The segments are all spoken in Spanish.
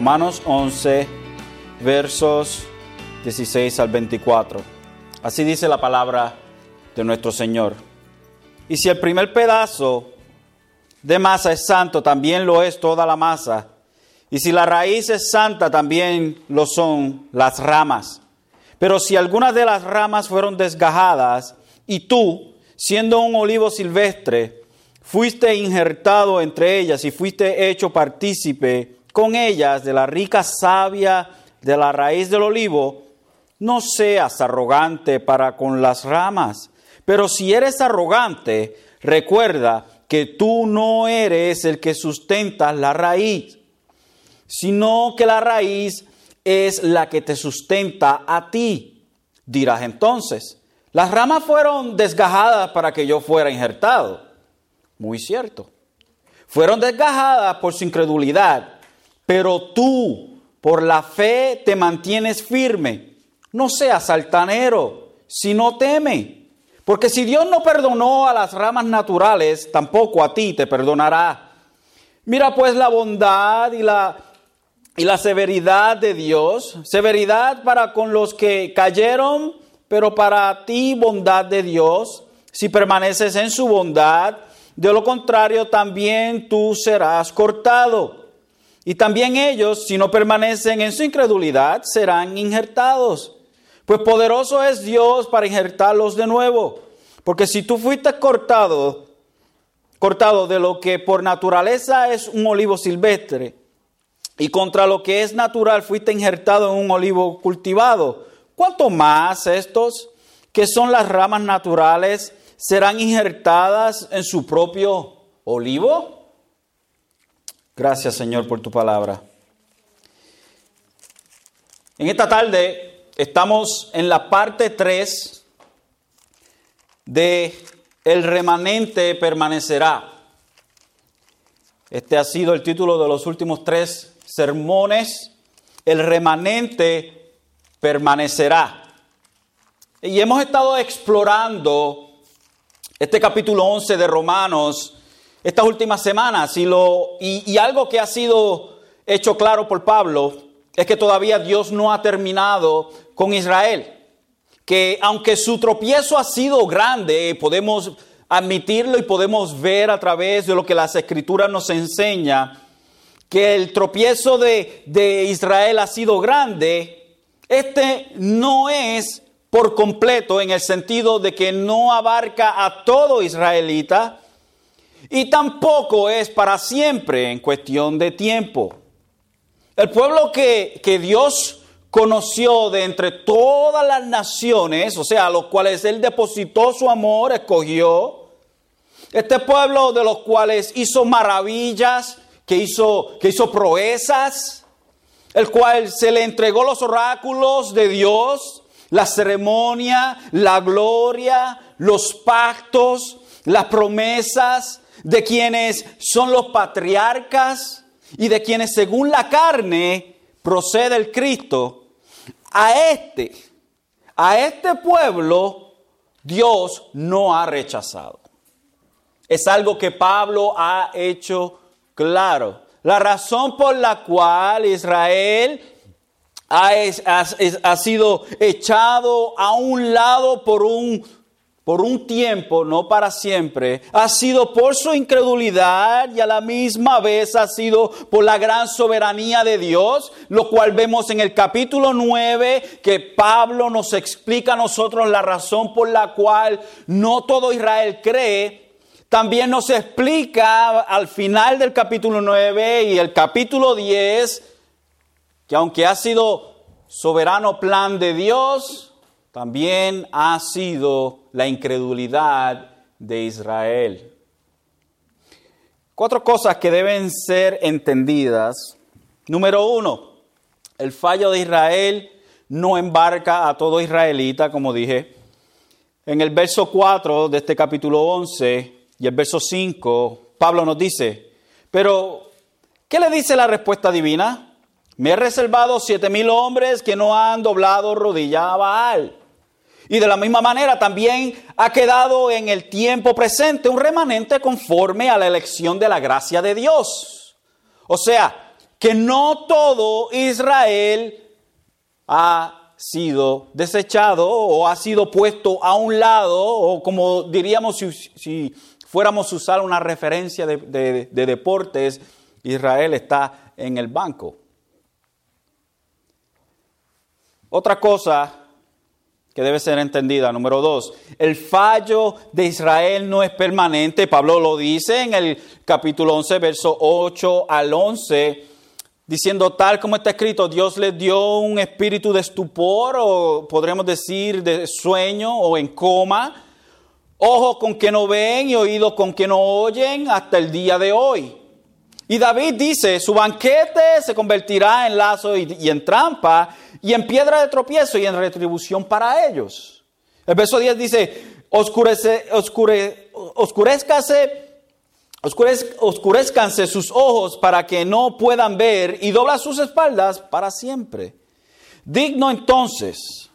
Romanos 11, versos 16 al 24. Así dice la palabra de nuestro Señor. Y si el primer pedazo de masa es santo, también lo es toda la masa. Y si la raíz es santa, también lo son las ramas. Pero si algunas de las ramas fueron desgajadas, y tú, siendo un olivo silvestre, fuiste injertado entre ellas y fuiste hecho partícipe con ellas de la rica savia de la raíz del olivo, no seas arrogante para con las ramas. Pero si eres arrogante, recuerda que tú no eres el que sustenta la raíz, sino que la raíz es la que te sustenta a ti. Dirás entonces, las ramas fueron desgajadas para que yo fuera injertado. Muy cierto. Fueron desgajadas por su incredulidad, pero tú por la fe te mantienes firme. No seas altanero, sino teme. Porque si Dios no perdonó a las ramas naturales, tampoco a ti te perdonará. Mira pues la bondad y la, y la severidad de Dios. Severidad para con los que cayeron, pero para ti bondad de Dios. Si permaneces en su bondad, de lo contrario también tú serás cortado. Y también ellos, si no permanecen en su incredulidad, serán injertados. Pues poderoso es Dios para injertarlos de nuevo. Porque si tú fuiste cortado, cortado de lo que por naturaleza es un olivo silvestre, y contra lo que es natural fuiste injertado en un olivo cultivado, ¿cuánto más estos, que son las ramas naturales, serán injertadas en su propio olivo? Gracias Señor por tu palabra. En esta tarde estamos en la parte 3 de El remanente permanecerá. Este ha sido el título de los últimos tres sermones. El remanente permanecerá. Y hemos estado explorando este capítulo 11 de Romanos estas últimas semanas y, algo que ha sido hecho claro por Pablo es que todavía Dios no ha terminado con Israel. Que aunque su tropiezo ha sido grande, podemos admitirlo y podemos ver a través de lo que las escrituras nos enseña, que el tropiezo de, de Israel ha sido grande, este no es por completo en el sentido de que no abarca a todo israelita, y tampoco es para siempre en cuestión de tiempo. El pueblo que, que Dios conoció de entre todas las naciones, o sea, a los cuales Él depositó su amor, escogió, este pueblo de los cuales hizo maravillas, que hizo, que hizo proezas, el cual se le entregó los oráculos de Dios, la ceremonia, la gloria, los pactos, las promesas, de quienes son los patriarcas y de quienes según la carne procede el Cristo, a este, a este pueblo Dios no ha rechazado. Es algo que Pablo ha hecho claro. La razón por la cual Israel ha, ha, ha sido echado a un lado por un por un tiempo, no para siempre, ha sido por su incredulidad y a la misma vez ha sido por la gran soberanía de Dios, lo cual vemos en el capítulo 9 que Pablo nos explica a nosotros la razón por la cual no todo Israel cree. También nos explica al final del capítulo 9 y el capítulo 10 que aunque ha sido soberano plan de Dios, también ha sido la incredulidad de Israel. Cuatro cosas que deben ser entendidas. Número uno, el fallo de Israel no embarca a todo israelita, como dije. En el verso 4 de este capítulo 11 y el verso 5, Pablo nos dice, pero, ¿qué le dice la respuesta divina? Me he reservado siete mil hombres que no han doblado rodilla a Baal. Y de la misma manera también ha quedado en el tiempo presente un remanente conforme a la elección de la gracia de Dios. O sea, que no todo Israel ha sido desechado o ha sido puesto a un lado, o como diríamos si, fuéramos a usar una referencia de, de deportes, Israel está en el banco. Otra cosa debe ser entendida. Número dos, el fallo de Israel no es permanente. Pablo lo dice en el capítulo 11, verso 8 al 11, diciendo tal como está escrito, Dios les dio un espíritu de estupor o podríamos decir de sueño o en coma, ojos con que no ven y oídos con que no oyen hasta el día de hoy. Y David dice, su banquete se convertirá en lazo y, en trampa y en piedra de tropiezo y en retribución para ellos. El verso 10 dice, oscurece, oscure, oscurezcase, oscurezcanse sus ojos para que no puedan ver y dobla sus espaldas para siempre. Digno entonces,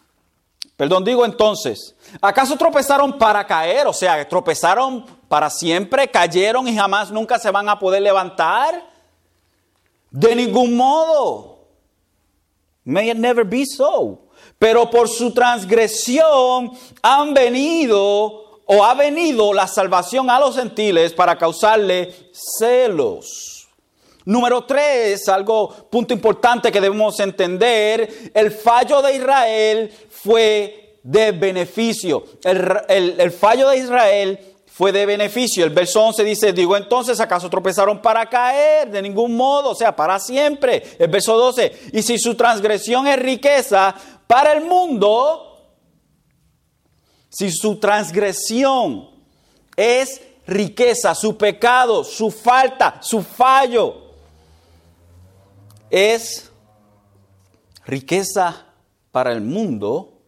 perdón, digo entonces, ¿acaso tropezaron para caer? O sea, tropezaron para siempre, cayeron y jamás nunca se van a poder levantar. De ningún modo. May it never be so. Pero por su transgresión han venido o ha venido la salvación a los gentiles para causarle celos. Número tres, algo, punto importante que debemos entender, el fallo de Israel fue de beneficio. El, el fallo de Israel fue de beneficio. El verso 11 dice, digo entonces, ¿acaso tropezaron para caer? De ningún modo, o sea, para siempre. El verso 12, y si su transgresión es riqueza para el mundo, si su transgresión es riqueza, su pecado, su falta, su fallo, es riqueza para el mundo,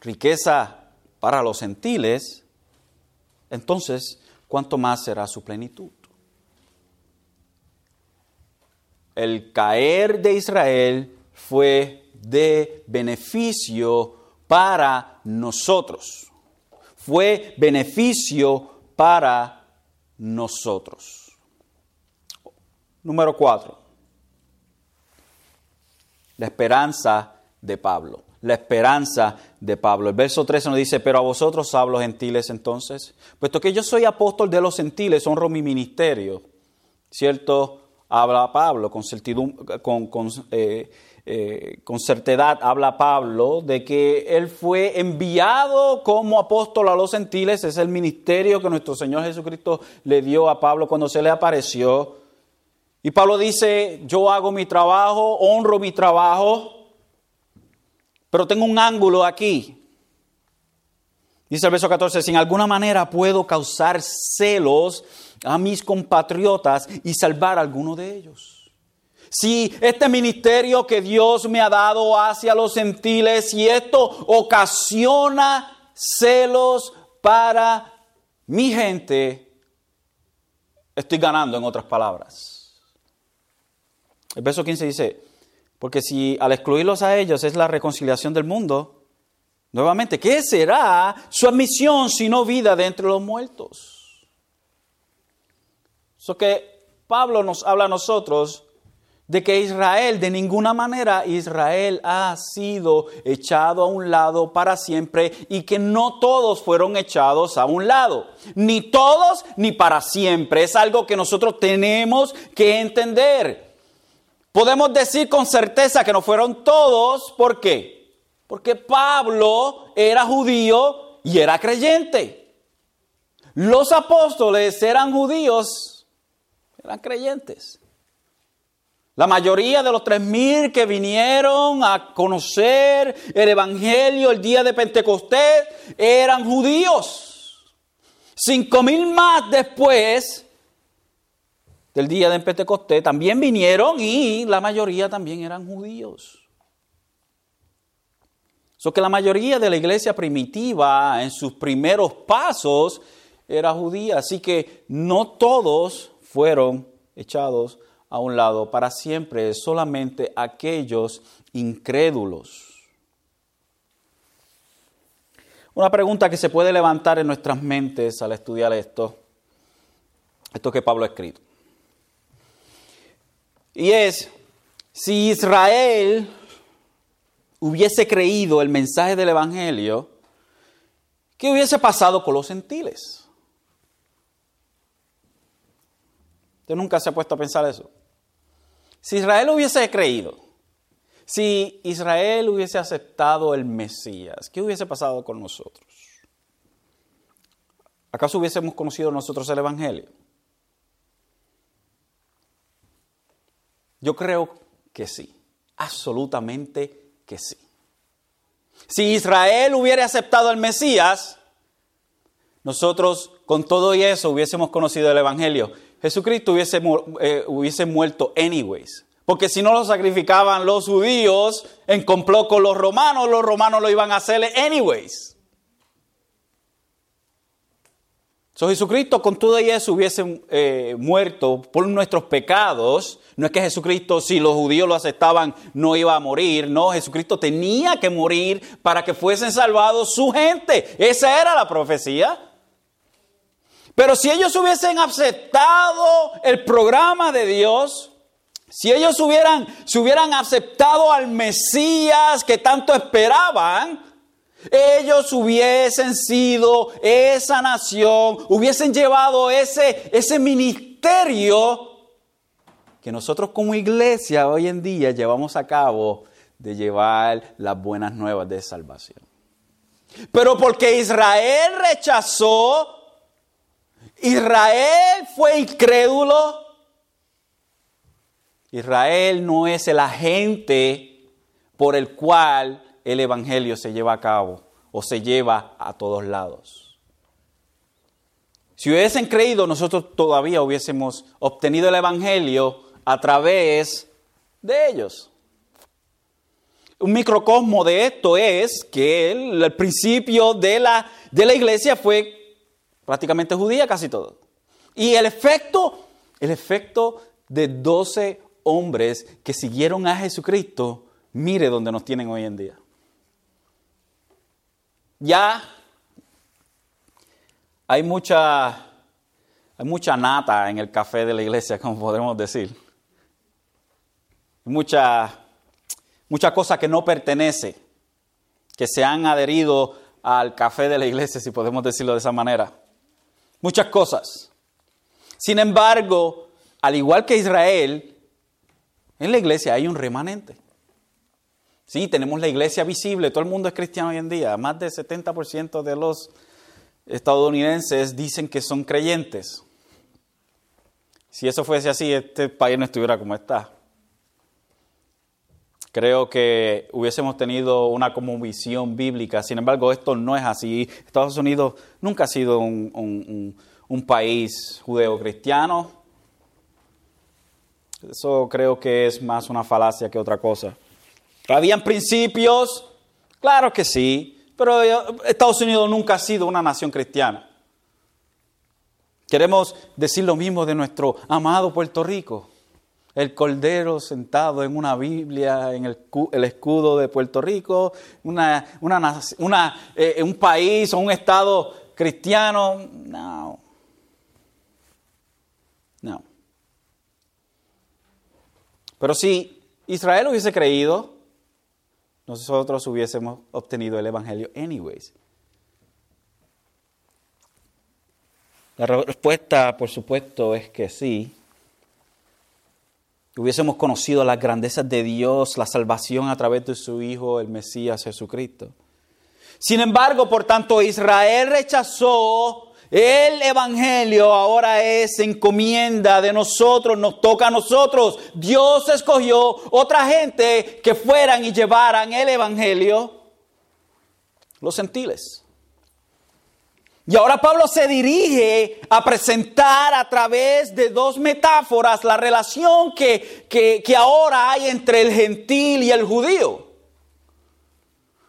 riqueza para los gentiles, entonces, ¿cuánto más será su plenitud? El caer de Israel fue de beneficio para nosotros. Fue beneficio para nosotros. Número cuatro. La esperanza de Pablo la esperanza de Pablo. El verso 13 nos dice, pero a vosotros hablo gentiles entonces, puesto que yo soy apóstol de los gentiles, honro mi ministerio. ¿Cierto? Habla Pablo con, con, con, eh, eh, con certedad, habla Pablo de que él fue enviado como apóstol a los gentiles, es el ministerio que nuestro Señor Jesucristo le dio a Pablo cuando se le apareció. Y Pablo dice, yo hago mi trabajo, honro mi trabajo, pero tengo un ángulo aquí. Dice el verso 14, si en alguna manera puedo causar celos a mis compatriotas y salvar a alguno de ellos. Si este ministerio que Dios me ha dado hacia los gentiles, y esto ocasiona celos para mi gente, estoy ganando en otras palabras. El verso 15 dice, porque si al excluirlos a ellos es la reconciliación del mundo, nuevamente, ¿qué será su admisión si no vida de entre los muertos? Eso que Pablo nos habla a nosotros de que Israel, de ninguna manera Israel ha sido echado a un lado para siempre y que no todos fueron echados a un lado. Ni todos ni para siempre. Es algo que nosotros tenemos que entender. Podemos decir con certeza que no fueron todos, ¿por qué? Porque Pablo era judío y era creyente. Los apóstoles eran judíos, eran creyentes. La mayoría de los tres mil que vinieron a conocer el Evangelio el día de Pentecostés eran judíos. Cinco mil más después del día de Pentecostés también vinieron y la mayoría también eran judíos. Eso que la mayoría de la iglesia primitiva en sus primeros pasos era judía, así que no todos fueron echados a un lado para siempre, solamente aquellos incrédulos. Una pregunta que se puede levantar en nuestras mentes al estudiar esto, esto que Pablo ha escrito. Y es, si Israel hubiese creído el mensaje del Evangelio, ¿qué hubiese pasado con los gentiles? ¿Usted nunca se ha puesto a pensar eso? Si Israel hubiese creído, si Israel hubiese aceptado el Mesías, ¿qué hubiese pasado con nosotros? ¿Acaso hubiésemos conocido nosotros el Evangelio? Yo creo que sí, absolutamente que sí. Si Israel hubiera aceptado al Mesías, nosotros con todo y eso hubiésemos conocido el Evangelio. Jesucristo hubiese, eh, hubiese muerto anyways. Porque si no lo sacrificaban los judíos en complot con los romanos, los romanos lo iban a hacer anyways. Jesucristo con todo y eso hubiese eh, muerto por nuestros pecados. No es que Jesucristo, si los judíos lo aceptaban, no iba a morir. No, Jesucristo tenía que morir para que fuesen salvados su gente. Esa era la profecía. Pero si ellos hubiesen aceptado el programa de Dios, si ellos hubieran, se hubieran aceptado al Mesías que tanto esperaban, ellos hubiesen sido esa nación, hubiesen llevado ese, ese ministerio que nosotros como iglesia hoy en día llevamos a cabo de llevar las buenas nuevas de salvación. Pero porque Israel rechazó, Israel fue incrédulo, Israel no es el agente por el cual el Evangelio se lleva a cabo o se lleva a todos lados. Si hubiesen creído, nosotros todavía hubiésemos obtenido el Evangelio a través de ellos. Un microcosmo de esto es que el, principio de la, de la iglesia fue prácticamente judía casi todo. Y el efecto, el efecto de 12 hombres que siguieron a Jesucristo, mire donde nos tienen hoy en día. Ya hay mucha, hay mucha nata en el café de la iglesia, como podemos decir. Mucha, mucha cosa que no pertenece, que se han adherido al café de la iglesia, si podemos decirlo de esa manera. Muchas cosas. Sin embargo, al igual que Israel, en la iglesia hay un remanente. Sí, tenemos la iglesia visible, todo el mundo es cristiano hoy en día. Más del 70% de los estadounidenses dicen que son creyentes. Si eso fuese así, este país no estuviera como está. Creo que hubiésemos tenido una como visión bíblica. Sin embargo, esto no es así. Estados Unidos nunca ha sido un, un país judeo-cristiano. Eso creo que es más una falacia que otra cosa. ¿Habían principios? Claro que sí, pero Estados Unidos nunca ha sido una nación cristiana. Queremos decir lo mismo de nuestro amado Puerto Rico. El cordero sentado en una Biblia, en el, escudo de Puerto Rico, una, eh, un país o un estado cristiano. No. No. Pero si Israel hubiese creído nosotros hubiésemos obtenido el Evangelio anyways. La respuesta, por supuesto, es que sí. Hubiésemos conocido las grandezas de Dios, la salvación a través de su Hijo, el Mesías Jesucristo. Sin embargo, por tanto, Israel rechazó el Evangelio ahora es encomienda de nosotros, nos toca a nosotros. Dios escogió otra gente que fueran y llevaran el Evangelio, los gentiles. Y ahora Pablo se dirige a presentar a través de dos metáforas la relación que, que, que ahora hay entre el gentil y el judío.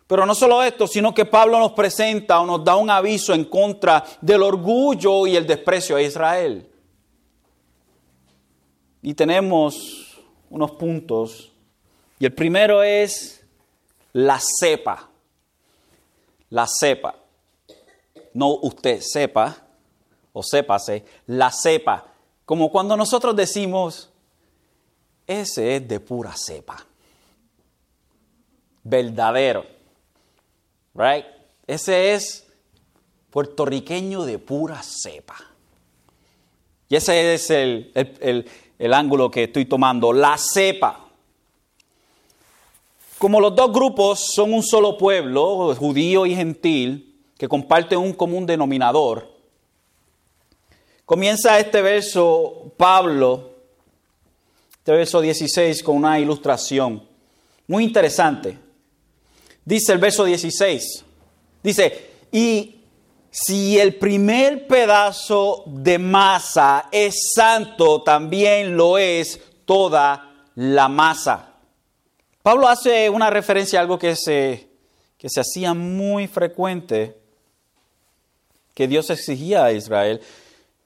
Pero no solo esto, sino que Pablo nos presenta o nos da un aviso en contra del orgullo y el desprecio a Israel. Y tenemos unos puntos. Y el primero es la cepa. La cepa. No usted sepa o sépase, la cepa. Como cuando nosotros decimos, ese es de pura cepa. Verdadero. Right? Ese es puertorriqueño de pura cepa. Y ese es el, el ángulo que estoy tomando, la cepa. Como los dos grupos son un solo pueblo, judío y gentil, que comparten un común denominador, comienza este verso Pablo, este verso 16, con una ilustración muy interesante. Dice el verso 16, dice, y si el primer pedazo de masa es santo, también lo es toda la masa. Pablo hace una referencia a algo que se, que se hacía muy frecuente, que Dios exigía a Israel.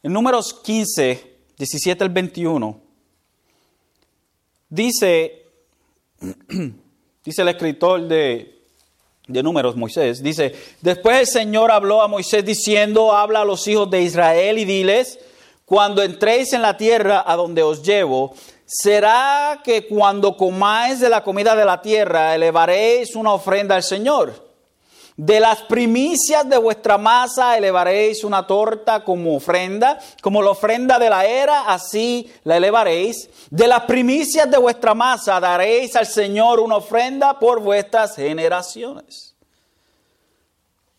En números 15, 17 al 21, dice, dice el escritor de, de números, Moisés, dice, después el Señor habló a Moisés diciendo, habla a los hijos de Israel y diles, cuando entréis en la tierra a donde os llevo, ¿Será que cuando comáis de la comida de la tierra elevaréis una ofrenda al Señor? De las primicias de vuestra masa elevaréis una torta como ofrenda, como la ofrenda de la era, así la elevaréis. De las primicias de vuestra masa daréis al Señor una ofrenda por vuestras generaciones.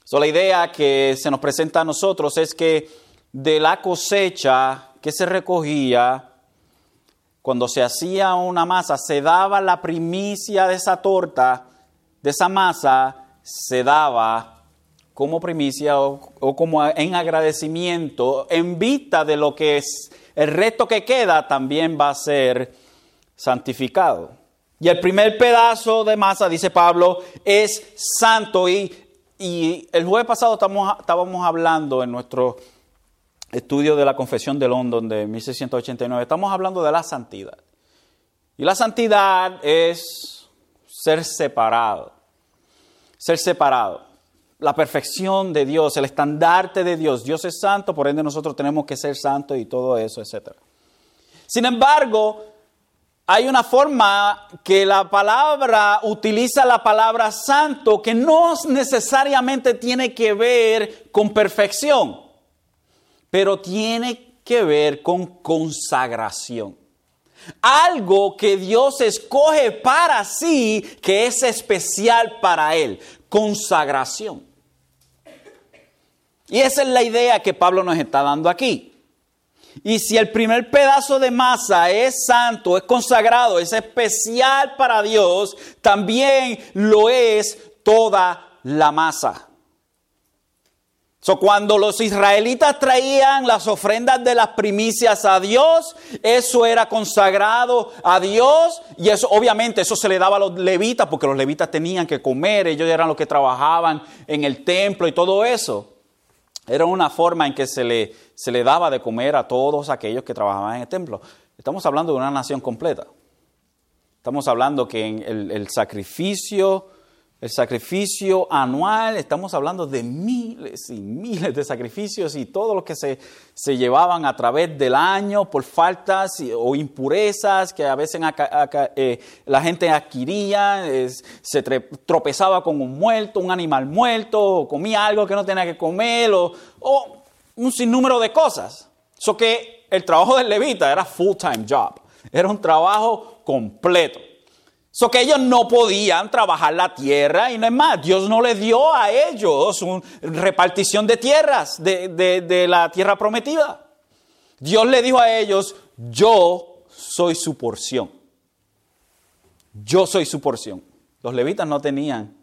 So, la idea que se nos presenta a nosotros es que de la cosecha que se recogía, cuando se hacía una masa, se daba la primicia de esa torta, de esa masa, se daba como primicia o, como en agradecimiento, en vista de lo que es el resto que queda, también va a ser santificado. Y el primer pedazo de masa, dice Pablo, es santo. Y, y el jueves pasado estábamos hablando en nuestro estudio de la Confesión de London de 1689, estamos hablando de la santidad. Y la santidad es ser separado, ser separado. La perfección de Dios, el estandarte de Dios. Dios es santo, por ende nosotros tenemos que ser santos y todo eso, etc. Sin embargo, hay una forma que la palabra utiliza la palabra santo que no necesariamente tiene que ver con perfección pero tiene que ver con consagración. Algo que Dios escoge para sí que es especial para Él. Consagración. Y esa es la idea que Pablo nos está dando aquí. Y si el primer pedazo de masa es santo, es consagrado, es especial para Dios, también lo es toda la masa. Cuando los israelitas traían las ofrendas de las primicias a Dios, eso era consagrado a Dios y eso obviamente eso se le daba a los levitas porque los levitas tenían que comer, ellos eran los que trabajaban en el templo y todo eso. Era una forma en que se le, se le daba de comer a todos aquellos que trabajaban en el templo. Estamos hablando de una nación completa. Estamos hablando que en el sacrificio el sacrificio anual, estamos hablando de miles y miles de sacrificios y todo lo que se, llevaban a través del año por faltas o impurezas que a veces eh, la gente adquiría, se tropezaba con un muerto, un animal muerto, o comía algo que no tenía que comer, o, un sinnúmero de cosas. Eso que el trabajo del levita era full-time job, era un trabajo completo. So que ellos no podían trabajar la tierra y no es más, Dios no les dio a ellos una repartición de tierras, de, de la tierra prometida. Dios le dijo a ellos, yo soy su porción. Yo soy su porción. Los levitas no tenían,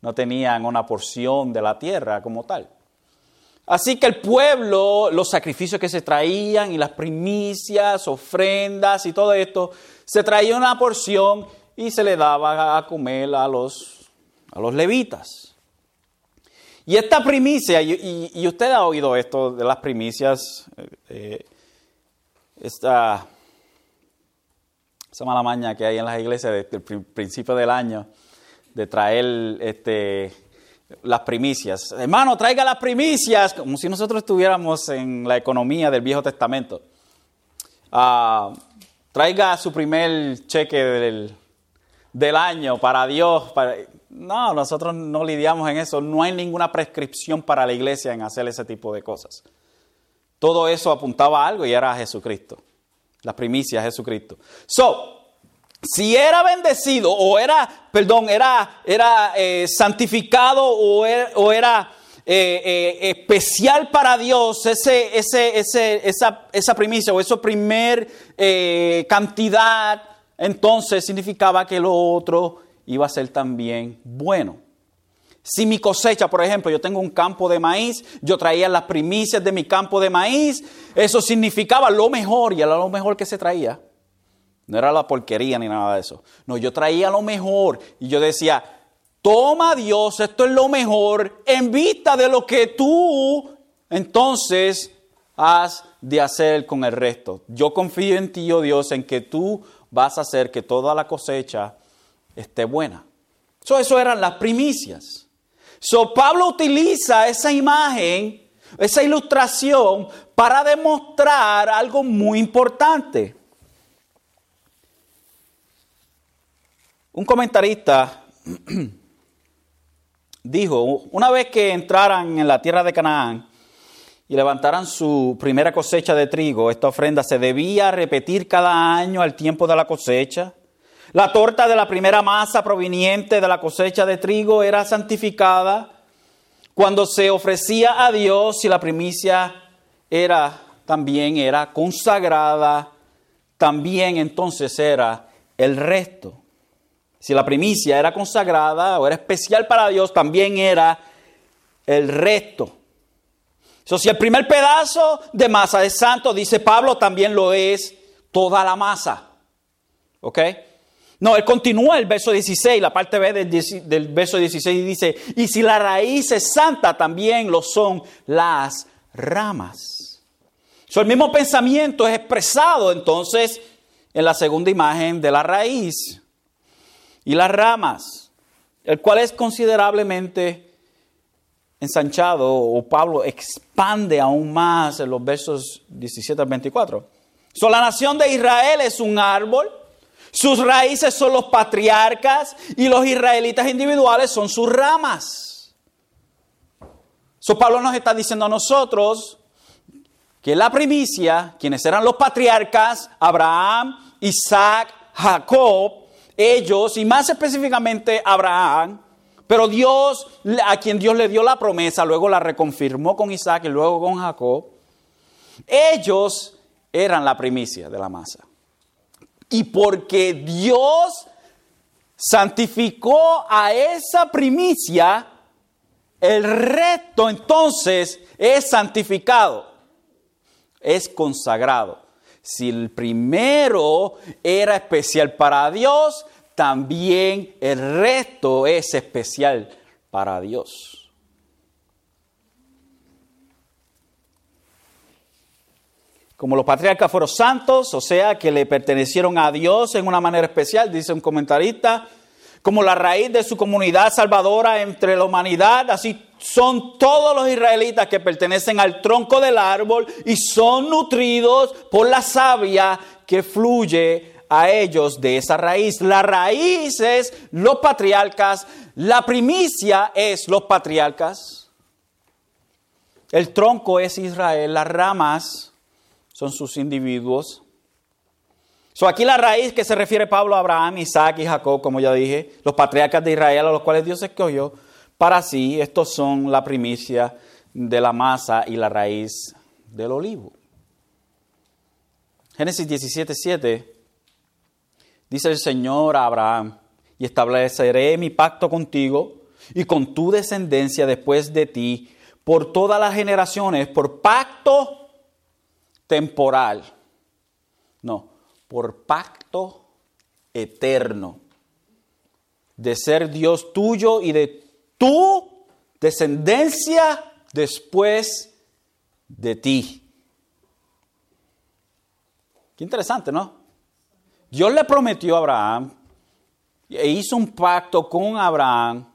no tenían una porción de la tierra como tal. Así que el pueblo, los sacrificios que se traían y las primicias, ofrendas y todo esto, se traía una porción y se le daba a comer a los, a los levitas. Y esta primicia, y, usted ha oído esto de las primicias, eh, eh, esta, esa mala maña que hay en las iglesias desde el principio del año, de traer este, las primicias. Hermano, traiga las primicias, como si nosotros estuviéramos en la economía del Viejo Testamento. Ah, traiga su primer cheque del, del año para Dios. Para... No, nosotros no lidiamos en eso. No hay ninguna prescripción para la iglesia en hacer ese tipo de cosas. Todo eso apuntaba a algo y era a Jesucristo. La primicia a Jesucristo. So, si era bendecido o era, perdón, era, era eh, santificado o era, o era eh, eh, especial para Dios ese, ese, ese, esa, esa, primicia o esa primer cantidad, entonces significaba que lo otro iba a ser también bueno. Si mi cosecha, por ejemplo, yo tengo un campo de maíz, yo traía las primicias de mi campo de maíz, eso significaba lo mejor y era lo mejor que se traía. No era la porquería ni nada de eso. No, yo traía lo mejor y yo decía, toma Dios, esto es lo mejor en vista de lo que tú entonces has de hacer con el resto. Yo confío en ti, oh Dios, en que tú vas a hacer que toda la cosecha esté buena. eso eran las primicias. So, Pablo utiliza esa imagen, esa ilustración, para demostrar algo muy importante. Un comentarista dijo, una vez que entraran en la tierra de Canaán y levantaran su primera cosecha de trigo, esta ofrenda se debía repetir cada año al tiempo de la cosecha. La torta de la primera masa proveniente de la cosecha de trigo era santificada cuando se ofrecía a Dios y la primicia era también era consagrada, también entonces era el resto. Si la primicia era consagrada o era especial para Dios, también era el resto. So, si el primer pedazo de masa es santo, dice Pablo, también lo es toda la masa. ¿Ok? No, él continúa el verso 16, la parte B del, verso 16 dice, y si la raíz es santa, también lo son las ramas. So, el mismo pensamiento es expresado entonces en la segunda imagen de la raíz y las ramas, el cual es considerablemente ensanchado, o Pablo expande aún más en los versos 17 al 24. So, la nación de Israel es un árbol, sus raíces son los patriarcas y los israelitas individuales son sus ramas. So, Pablo nos está diciendo a nosotros que la primicia, quienes eran los patriarcas, Abraham, Isaac, Jacob, ellos, y más específicamente Abraham, pero Dios, a quien Dios le dio la promesa, luego la reconfirmó con Isaac y luego con Jacob, ellos eran la primicia de la masa. Y porque Dios santificó a esa primicia, el resto entonces es santificado, es consagrado. Si el primero era especial para Dios, también el resto es especial para Dios. Como los patriarcas fueron santos, o sea, que le pertenecieron a Dios en una manera especial, dice un comentarista, como la raíz de su comunidad salvadora entre la humanidad, así son todos los israelitas que pertenecen al tronco del árbol y son nutridos por la savia que fluye a ellos de esa raíz. La raíz es los patriarcas, la primicia es los patriarcas, el tronco es Israel, las ramas son sus individuos. So aquí la raíz que se refiere Pablo a Abraham, Isaac y Jacob, como ya dije, los patriarcas de Israel a los cuales Dios escogió, para sí, estos son la primicia de la masa y la raíz del olivo. Génesis 17, 7 dice el Señor a Abraham, y estableceré mi pacto contigo y con tu descendencia después de ti por todas las generaciones, por pacto temporal. No, por pacto eterno. De ser Dios tuyo y de tu descendencia después de ti. Qué interesante, ¿no? Dios le prometió a Abraham e hizo un pacto con Abraham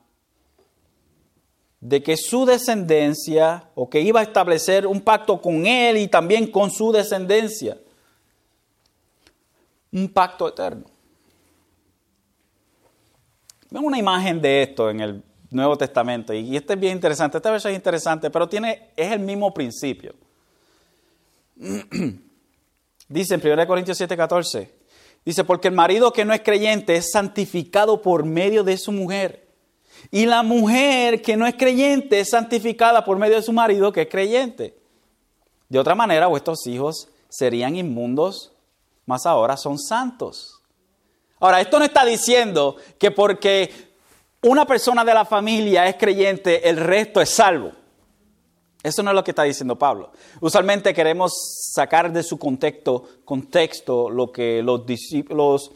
de que su descendencia, o que iba a establecer un pacto con él y también con su descendencia. un pacto eterno. Ven una imagen de esto en el Nuevo Testamento y este es bien interesante, esta versión es interesante, pero tiene, es el mismo principio. Dice en 1 Corintios 7, 14, dice, porque el marido que no es creyente es santificado por medio de su mujer. Y la mujer que no es creyente es santificada por medio de su marido que es creyente. De otra manera, vuestros hijos serían inmundos, mas ahora son santos. Ahora, esto no está diciendo que porque una persona de la familia es creyente, el resto es salvo. Eso no es lo que está diciendo Pablo. Usualmente queremos sacar de su contexto, contexto lo que los discípulos,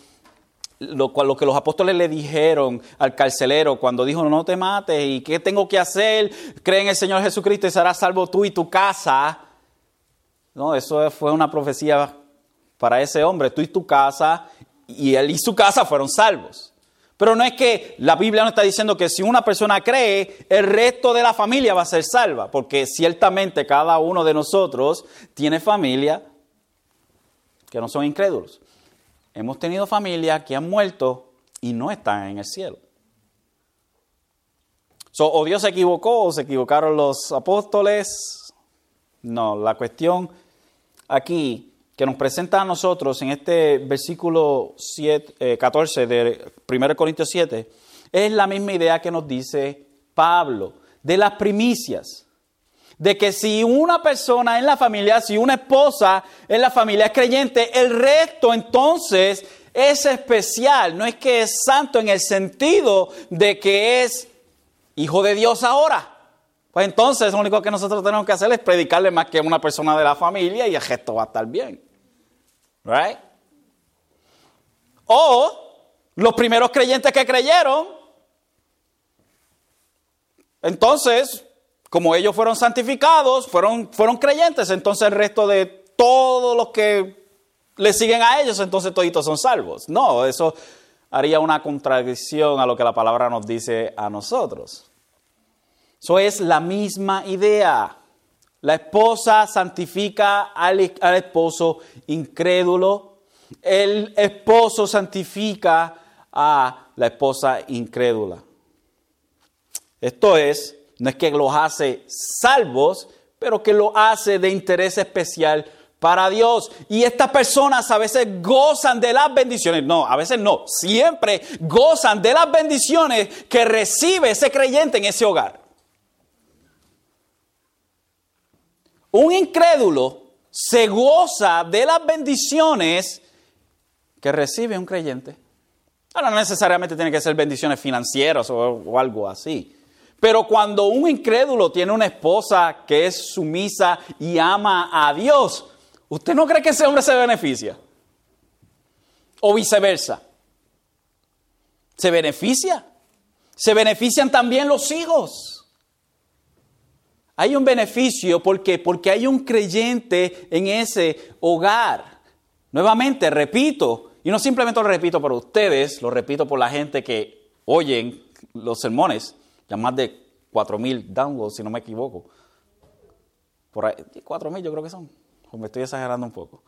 lo, lo, que los apóstoles le dijeron al carcelero cuando dijo no te mates y qué tengo que hacer, cree en el Señor Jesucristo y serás salvo tú y tu casa. No, eso fue una profecía para ese hombre, tú y tu casa, y él y su casa fueron salvos. Pero no es que la Biblia no está diciendo que si una persona cree, el resto de la familia va a ser salva, porque ciertamente cada uno de nosotros tiene familia que no son incrédulos. Hemos tenido familias que han muerto y no están en el cielo. o Dios se equivocó o se equivocaron los apóstoles. No, la cuestión aquí que nos presenta a nosotros en este versículo 14 eh, de 1 Corintios 7 es la misma idea que nos dice Pablo de las primicias. De que si una persona en la familia, si una esposa en la familia es creyente, el resto entonces es especial. No es que es santo en el sentido de que es hijo de Dios ahora. Pues entonces lo único que nosotros tenemos que hacer es predicarle más que una persona de la familia y el gesto va a estar bien. Right? O los primeros creyentes que creyeron, entonces, como ellos fueron santificados, fueron, fueron creyentes, entonces el resto de todos los que le siguen a ellos, entonces toditos son salvos. No, eso haría una contradicción a lo que la palabra nos dice a nosotros. Eso es la misma idea. La esposa santifica al, esposo incrédulo. El esposo santifica a la esposa incrédula. Esto es, no es que los hace salvos, pero que lo hace de interés especial para Dios. Y estas personas a veces gozan de las bendiciones, no, a veces no, siempre gozan de las bendiciones que recibe ese creyente en ese hogar. Un incrédulo se goza de las bendiciones que recibe un creyente. no necesariamente tiene que ser bendiciones financieras o, algo así. Pero cuando un incrédulo tiene una esposa que es sumisa y ama a Dios, ¿usted no cree que ese hombre se beneficia? O viceversa. ¿Se beneficia? Se benefician también los hijos. Hay un beneficio porque, porque hay un creyente en ese hogar. Nuevamente, repito, y no simplemente lo repito por ustedes, lo repito por la gente que oyen los sermones, ya más de 4.000 downloads, si no me equivoco. Por ahí, 4.000 yo creo que son, o me estoy exagerando un poco.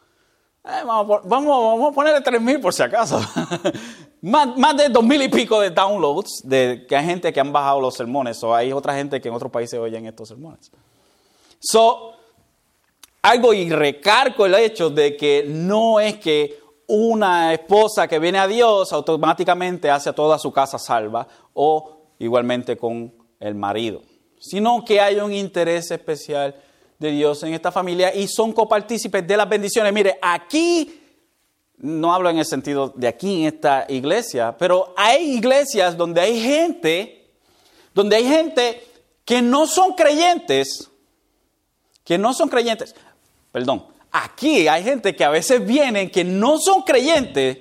Eh, vamos, vamos, a ponerle 3.000 por si acaso. más, más, de 2.000 y pico de downloads de que hay gente que han bajado los sermones o hay otra gente que en otros países oyen estos sermones. So, algo y recargo el hecho de que no es que una esposa que viene a Dios automáticamente hace a toda su casa salva o igualmente con el marido, sino que hay un interés especial de Dios en esta familia y son copartícipes de las bendiciones. Mire, aquí, no hablo en el sentido de aquí en esta iglesia, pero hay iglesias donde hay gente, donde hay gente que no son creyentes, que no son creyentes, perdón, aquí hay gente que a veces vienen que no son creyentes,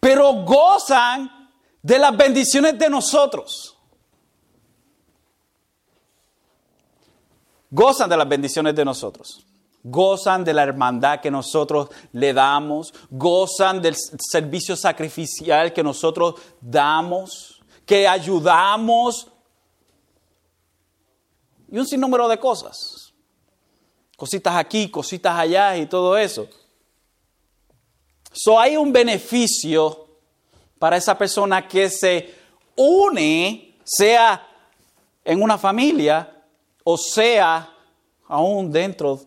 pero gozan de las bendiciones de nosotros. Gozan de las bendiciones de nosotros, gozan de la hermandad que nosotros le damos, gozan del servicio sacrificial que nosotros damos, que ayudamos y un sinnúmero de cosas. Cositas aquí, cositas allá y todo eso. So hay un beneficio para esa persona que se une, sea en una familia o sea aún dentro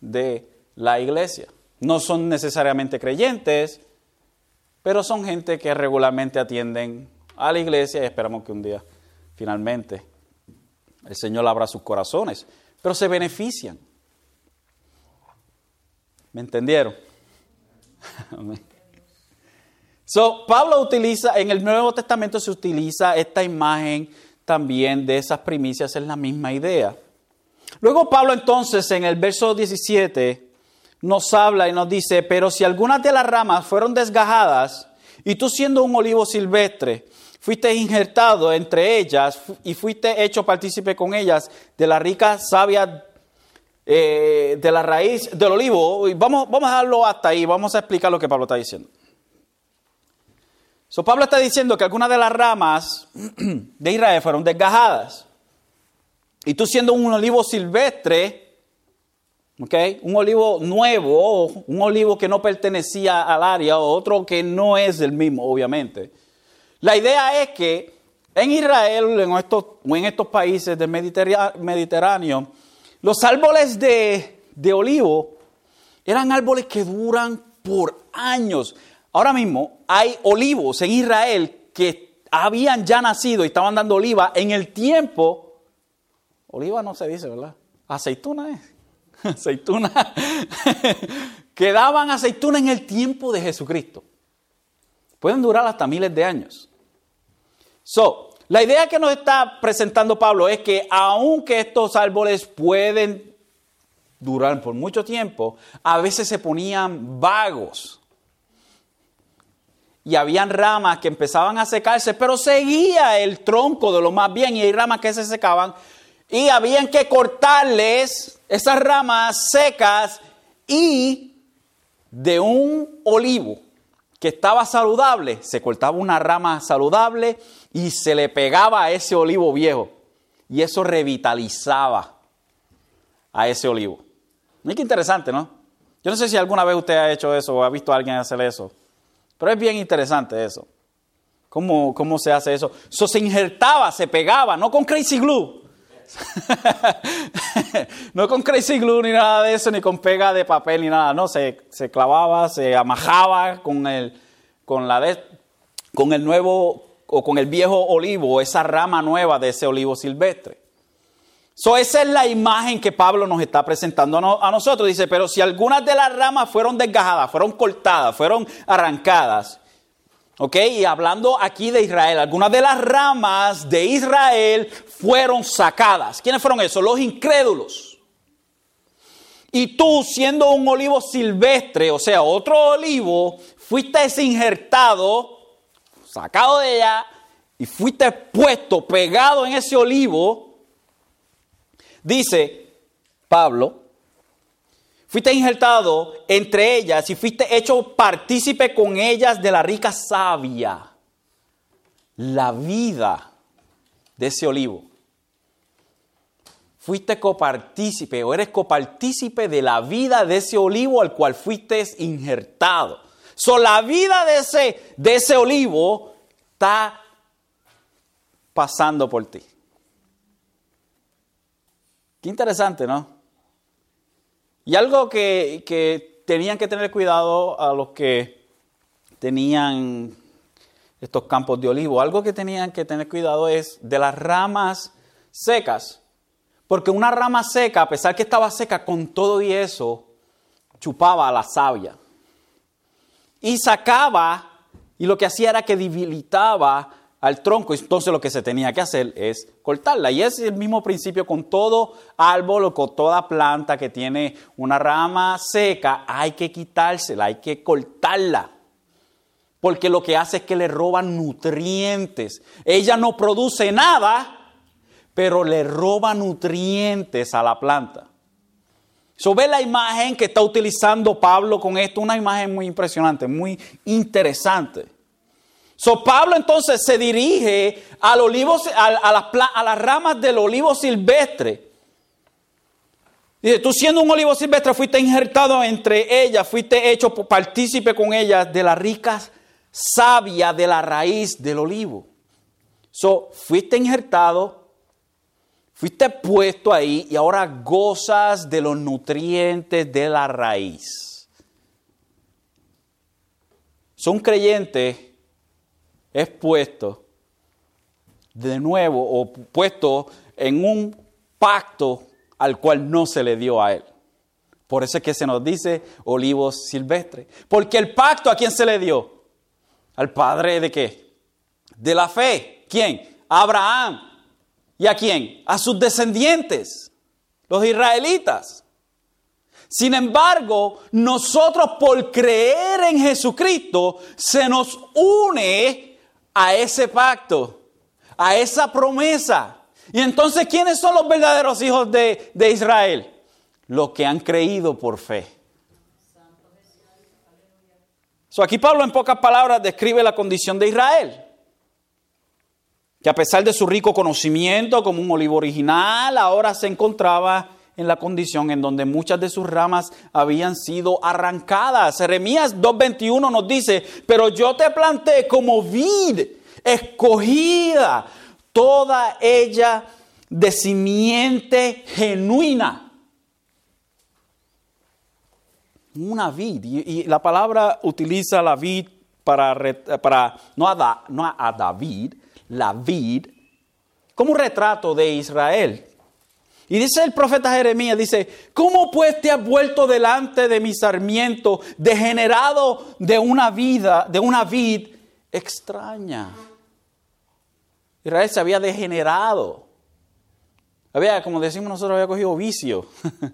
de la iglesia. No son necesariamente creyentes, pero son gente que regularmente atienden a la iglesia y esperamos que un día finalmente el Señor abra sus corazones, pero se benefician. ¿Me entendieron? so, Pablo utiliza, en el Nuevo Testamento se utiliza esta imagen también de esas primicias, es la misma idea. Luego Pablo entonces en el verso 17 nos habla y nos dice, pero si algunas de las ramas fueron desgajadas y tú siendo un olivo silvestre, fuiste injertado entre ellas y fuiste hecho partícipe con ellas de la rica savia eh, de la raíz del olivo. Vamos, vamos a dejarlo hasta ahí, vamos a explicar lo que Pablo está diciendo. So, Pablo está diciendo que algunas de las ramas de Israel fueron desgajadas. Y tú siendo un olivo silvestre, ¿okay? un olivo nuevo, un olivo que no pertenecía al área, o otro que no es el mismo, obviamente. La idea es que en Israel o en estos países del Mediterráneo, los árboles de olivo eran árboles que duran por años. Ahora mismo hay olivos en Israel que habían ya nacido y estaban dando oliva en el tiempo Oliva no se dice, ¿verdad? Aceituna es. Aceituna. que daban aceituna en el tiempo de Jesucristo. Pueden durar hasta miles de años. So, la idea que nos está presentando Pablo es que aunque estos árboles pueden durar por mucho tiempo, a veces se ponían vagos. Y habían ramas que empezaban a secarse, pero seguía el tronco de lo más bien y hay ramas que se secaban, y habían que cortarles esas ramas secas y de un olivo que estaba saludable, se cortaba una rama saludable y se le pegaba a ese olivo viejo. Y eso revitalizaba a ese olivo. Muy que interesante, ¿no? Yo no sé si alguna vez usted ha hecho eso o ha visto a alguien hacer eso, pero es bien interesante eso. ¿Cómo, cómo se hace eso? Eso se injertaba, se pegaba, no con crazy glue, no con crazy glue ni nada de eso, ni con pega de papel ni nada. No, se, se clavaba, se amajaba con el, con, la con el nuevo o con el viejo olivo, esa rama nueva de ese olivo silvestre. So, esa es la imagen que Pablo nos está presentando a nosotros. Dice, pero si algunas de las ramas fueron desgajadas, fueron cortadas, fueron arrancadas, ¿Ok? Y hablando aquí de Israel, algunas de las ramas de Israel fueron sacadas. ¿Quiénes fueron esos? Los incrédulos. Y tú, siendo un olivo silvestre, o sea, otro olivo, fuiste injertado, sacado de allá, y fuiste puesto, pegado en ese olivo. Dice Pablo, Fuiste injertado entre ellas y fuiste hecho partícipe con ellas de la rica savia, la vida de ese olivo. Fuiste copartícipe o eres copartícipe de la vida de ese olivo al cual fuiste injertado. So, la vida de ese, de ese olivo está pasando por ti. Qué interesante, ¿no? Y algo que, tenían que tener cuidado a los que tenían estos campos de olivo, algo que tenían que tener cuidado es de las ramas secas. Porque una rama seca, a pesar que estaba seca con todo y eso, chupaba la savia. Y sacaba, y lo que hacía era que debilitaba al tronco. Entonces lo que se tenía que hacer es cortarla. Y es el mismo principio con todo árbol o con toda planta que tiene una rama seca. Hay que quitársela, hay que cortarla. Porque lo que hace es que le roban nutrientes. Ella no produce nada, pero le roba nutrientes a la planta. So, ve la imagen que está utilizando Pablo con esto, una imagen muy impresionante, muy interesante. So Pablo entonces se dirige al olivo, a, las, a las ramas del olivo silvestre Dice, tú siendo un olivo silvestre fuiste injertado entre ellas, fuiste hecho partícipe con ellas de la rica savia de la raíz del olivo. So, fuiste injertado, fuiste puesto ahí y ahora gozas de los nutrientes de la raíz. So, un creyente es puesto de nuevo o puesto en un pacto al cual no se le dio a él. Por eso es que se nos dice olivos silvestres. Porque el pacto a quién se le dio? Al padre de qué? De la fe. ¿Quién? Abraham. ¿Y a quién? A sus descendientes, los israelitas. Sin embargo, nosotros por creer en Jesucristo se nos une a ese pacto, a esa promesa. Y entonces, ¿quiénes son los verdaderos hijos de, Israel? Los que han creído por fe. So, aquí Pablo en pocas palabras describe la condición de Israel. Que a pesar de su rico conocimiento como un olivo original, ahora se encontraba en la condición en donde muchas de sus ramas habían sido arrancadas. Jeremías 2.21 nos dice, pero yo te planté como vid escogida toda ella de simiente genuina. Una vid, y, la palabra utiliza la vid para, no, a no a David, la vid, como un retrato de Israel. Y dice el profeta Jeremías, dice, ¿cómo pues te has vuelto delante de mi sarmiento, degenerado de una vida, de una vid extraña? Israel se había degenerado. Había, como decimos nosotros, había cogido vicio.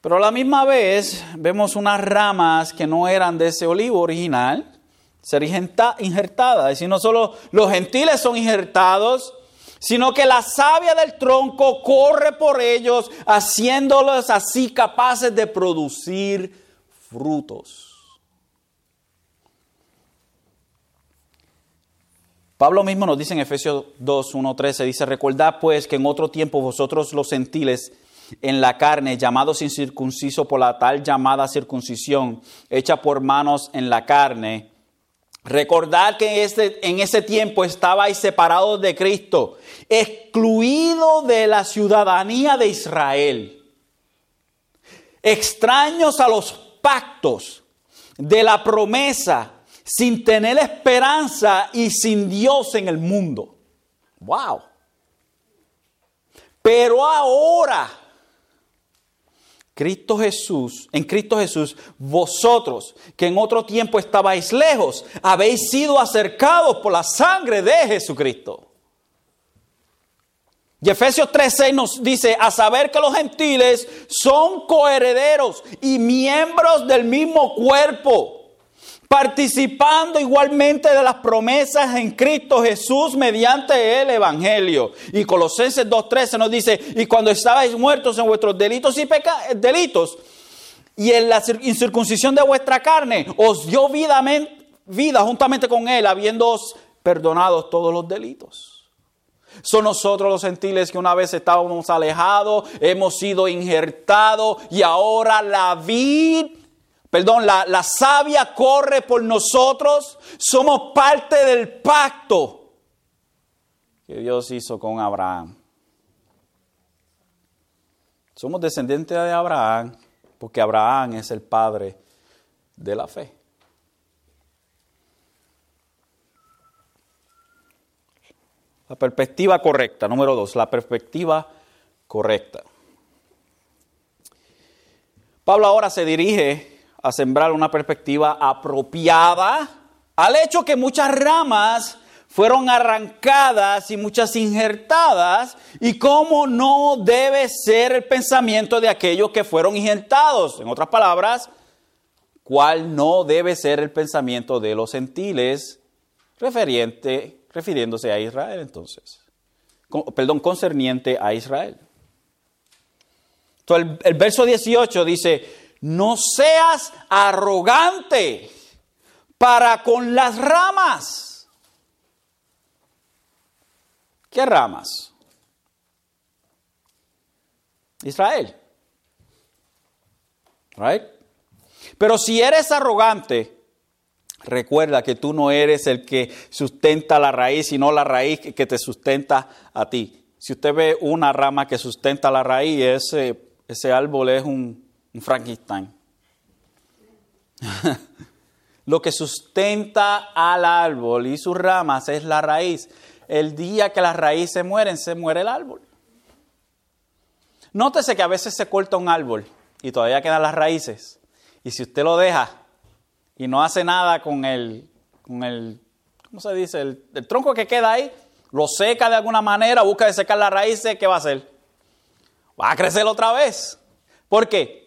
Pero a la misma vez vemos unas ramas que no eran de ese olivo original ser injertadas. Es decir, no solo los gentiles son injertados, sino que la savia del tronco corre por ellos, haciéndolos así capaces de producir frutos. Pablo mismo nos dice en Efesios 2, 1, 13, dice, recordad pues que en otro tiempo vosotros los gentiles en la carne, llamados incircuncisos por la tal llamada circuncisión, hecha por manos en la carne, recordad que en ese, en ese tiempo estabais separados de Cristo, excluidos de la ciudadanía de Israel, extraños a los pactos de la promesa sin tener esperanza y sin Dios en el mundo. Wow. Pero ahora, Cristo Jesús, en Cristo Jesús, vosotros que en otro tiempo estabais lejos, habéis sido acercados por la sangre de Jesucristo. Y Efesios 3:6 nos dice, a saber que los gentiles son coherederos y miembros del mismo cuerpo participando igualmente de las promesas en Cristo Jesús mediante el Evangelio. Y Colosenses 2.13 nos dice, y cuando estabais muertos en vuestros delitos y delitos, y en la incircuncisión de vuestra carne, os dio vida, vida juntamente con Él, habiéndoos perdonados todos los delitos. Son nosotros los gentiles que una vez estábamos alejados, hemos sido injertados y ahora la vida perdón, la, la savia corre por nosotros, somos parte del pacto que Dios hizo con Abraham. Somos descendientes de Abraham porque Abraham es el padre de la fe. La perspectiva correcta, número dos, la perspectiva correcta. Pablo ahora se dirige a sembrar una perspectiva apropiada al hecho que muchas ramas fueron arrancadas y muchas injertadas y cómo no debe ser el pensamiento de aquellos que fueron injertados. En otras palabras, cuál no debe ser el pensamiento de los gentiles refiriente, refiriéndose a Israel entonces. perdón, concerniente a Israel. Entonces el verso 18 dice, no seas arrogante para con las ramas. ¿Qué ramas? Israel. Right? Pero si eres arrogante, recuerda que tú no eres el que sustenta la raíz, sino la raíz que te sustenta a ti. Si usted ve una rama que sustenta la raíz, ese, ese árbol es un, un Frankenstein. Lo que sustenta al árbol y sus ramas es la raíz. El día que las raíces mueren, se muere el árbol. Nótese que a veces se corta un árbol y todavía quedan las raíces. Y si usted lo deja y no hace nada con el, con el ¿cómo se dice? El, tronco que queda ahí, lo seca de alguna manera, busca secar las raíces, ¿qué va a hacer? Va a crecer otra vez. ¿Por qué?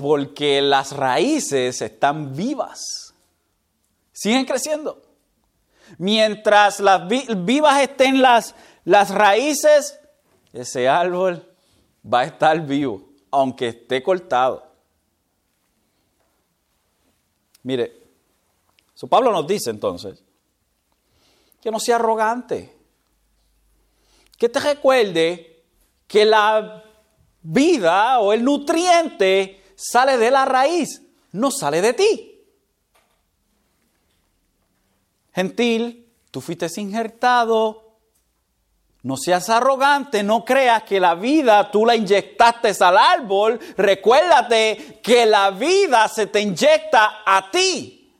Porque las raíces están vivas. Siguen creciendo. Mientras las vivas estén las, las raíces, ese árbol va a estar vivo, aunque esté cortado. Mire, su Pablo nos dice entonces que no sea arrogante, que te recuerde que la vida o el nutriente sale de la raíz, no sale de ti. Gentil, tú fuiste injertado. No seas arrogante, no creas que la vida tú la inyectaste al árbol. Recuérdate que la vida se te inyecta a ti.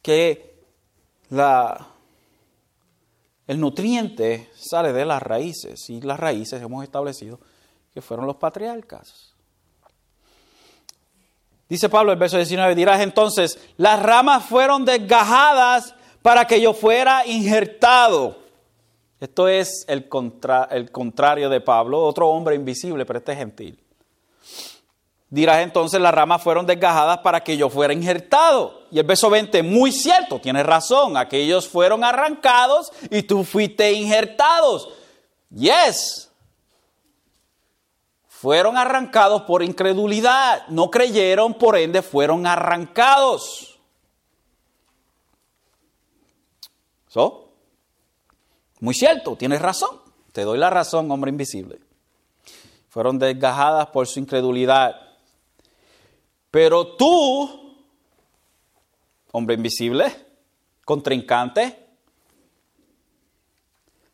Que la, el nutriente sale de las raíces y las raíces hemos establecido fueron los patriarcas. Dice Pablo el verso 19, dirás entonces, las ramas fueron desgajadas para que yo fuera injertado. Esto es el, el contrario de Pablo, otro hombre invisible, pero este es gentil. Dirás entonces, las ramas fueron desgajadas para que yo fuera injertado. Y el verso 20, muy cierto, tienes razón, aquellos fueron arrancados y tú fuiste injertados. Yes. Fueron arrancados por incredulidad, no creyeron, por ende fueron arrancados. ¿So? Muy cierto, tienes razón. Te doy la razón, hombre invisible. Fueron desgajadas por su incredulidad. Pero tú, hombre invisible, contrincante,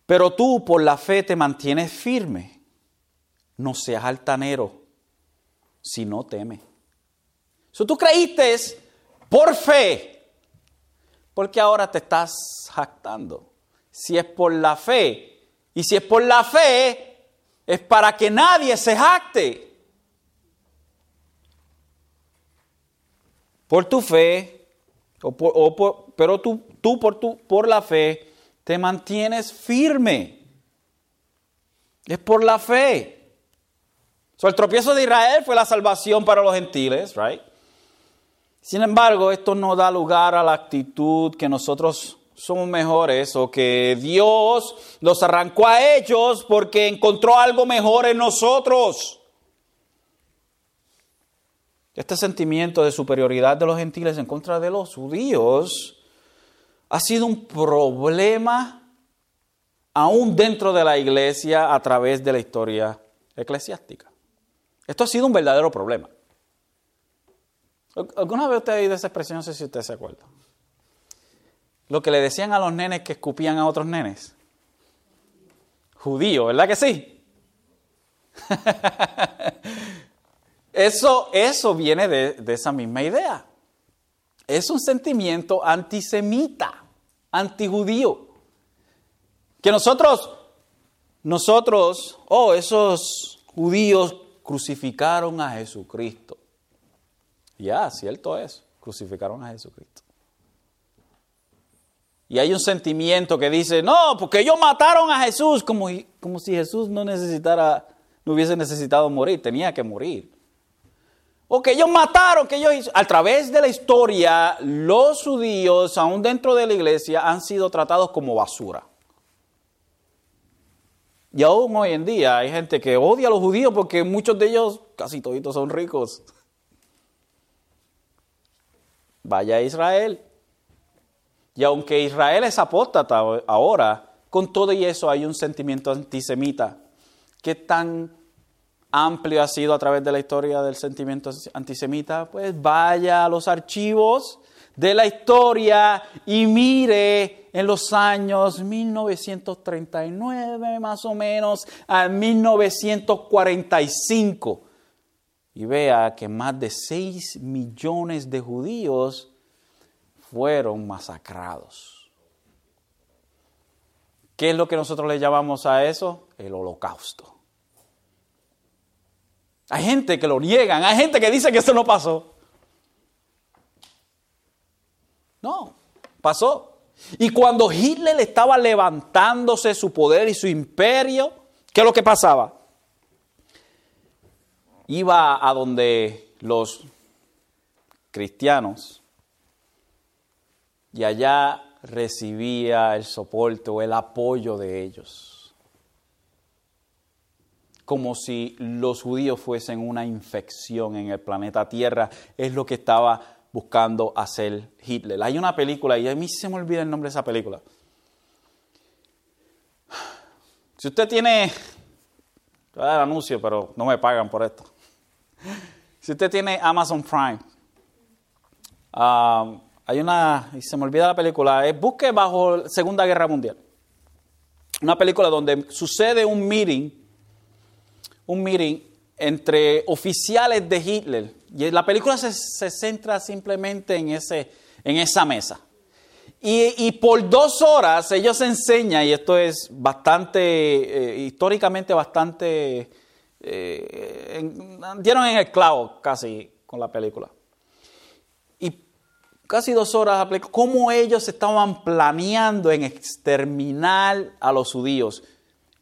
pero tú por la fe te mantienes firme. No seas altanero, si no teme. Si tú creíste por fe, porque ahora te estás jactando. Si es por la fe, y si es por la fe, es para que nadie se jacte. por tu fe, o pero tú, tú por, tu, por la fe te mantienes firme. Es por la fe. So, el tropiezo de Israel fue la salvación para los gentiles, right? Sin embargo, esto no da lugar a la actitud que nosotros somos mejores o que Dios los arrancó a ellos porque encontró algo mejor en nosotros. Este sentimiento de superioridad de los gentiles en contra de los judíos ha sido un problema aún dentro de la iglesia a través de la historia eclesiástica. Esto ha sido un verdadero problema. ¿Alguna vez usted ha oído esa expresión? No sé si usted se acuerda. Lo que le decían a los nenes que escupían a otros nenes. Judío, ¿verdad que sí? Eso, eso viene de, esa misma idea. Es un sentimiento antisemita, antijudío. Que nosotros, nosotros, oh, esos judíos crucificaron a Jesucristo. Ya, cierto es, crucificaron a Jesucristo. Y hay un sentimiento que dice, no, porque ellos mataron a Jesús, como, como si Jesús no necesitara, no hubiese necesitado morir, tenía que morir. O que ellos mataron, que ellos A través de la historia, los judíos, aún dentro de la iglesia, han sido tratados como basura. Y aún hoy en día hay gente que odia a los judíos porque muchos de ellos, casi toditos, son ricos. Vaya a Israel. Y aunque Israel es apóstata ahora, con todo y eso hay un sentimiento antisemita. ¿Qué tan amplio ha sido a través de la historia del sentimiento antisemita? Pues vaya a los archivos de la historia y mire en los años 1939 más o menos a 1945 y vea que más de 6 millones de judíos fueron masacrados. ¿Qué es lo que nosotros le llamamos a eso? El holocausto. Hay gente que lo niegan, hay gente que dice que eso no pasó. No, pasó. Y cuando Hitler estaba levantándose su poder y su imperio, ¿qué es lo que pasaba? Iba a donde los cristianos y allá recibía el soporte o el apoyo de ellos. Como si los judíos fuesen una infección en el planeta Tierra, es lo que estaba buscando hacer Hitler. Hay una película, y a mí se me olvida el nombre de esa película. Si usted tiene, voy a dar anuncio, pero no me pagan por esto. Si usted tiene Amazon Prime, um, hay una, y se me olvida la película, es Busque bajo Segunda Guerra Mundial. Una película donde sucede un meeting, un meeting entre oficiales de Hitler y la película se, centra simplemente en, ese, en esa mesa. Y, por dos horas ellos enseñan, y esto es bastante, eh, históricamente bastante, eh, dieron en el clavo casi con la película. Y casi dos horas cómo ellos estaban planeando en exterminar a los judíos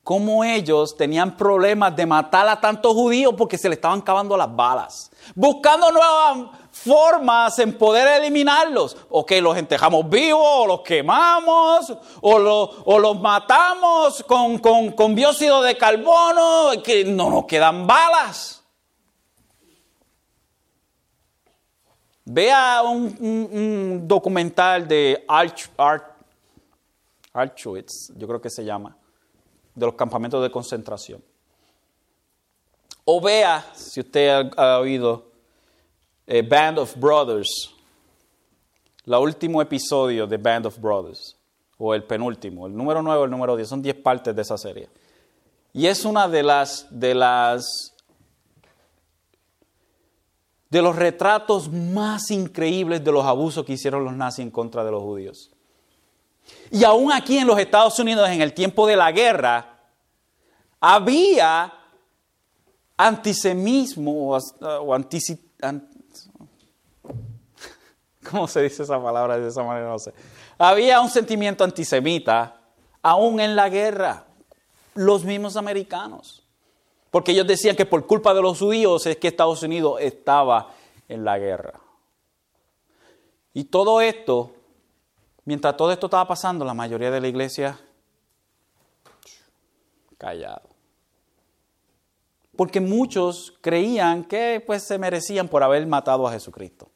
cómo ellos tenían problemas de matar a tantos judíos porque se le estaban cavando las balas, buscando nuevas formas en poder eliminarlos. O que los entejamos vivos, o los quemamos, o, los matamos con, con, dióxido de carbono, que no nos quedan balas. Vea un, documental de Arch, yo creo que se llama de los campamentos de concentración. O vea, si usted ha, oído, eh, Band of Brothers, el último episodio de Band of Brothers, o el penúltimo, el número 9 o el número 10, son 10 partes de esa serie. Y es una de las, de las, de los retratos más increíbles de los abusos que hicieron los nazis en contra de los judíos. Y aún aquí en los Estados Unidos, en el tiempo de la guerra, había antisemismo o, antici, ¿Cómo se dice esa palabra de esa manera? No sé. Había un sentimiento antisemita aún en la guerra. Los mismos americanos. Porque ellos decían que por culpa de los judíos es que Estados Unidos estaba en la guerra. Y todo esto Mientras todo esto estaba pasando, la mayoría de la iglesia callado. Porque muchos creían que pues se merecían por haber matado a Jesucristo.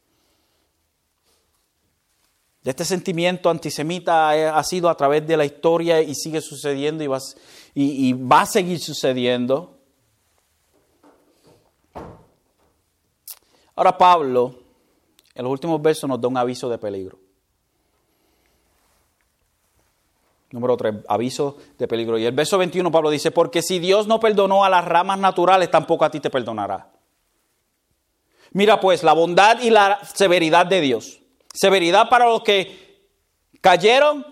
Este sentimiento antisemita ha sido a través de la historia y sigue sucediendo y va, y va a seguir sucediendo. Ahora Pablo, en los últimos versos, nos da un aviso de peligro. Número 3, aviso de peligro. Y el verso 21 Pablo dice, porque si Dios no perdonó a las ramas naturales, tampoco a ti te perdonará. Mira pues la bondad y la severidad de Dios. Severidad para los que cayeron,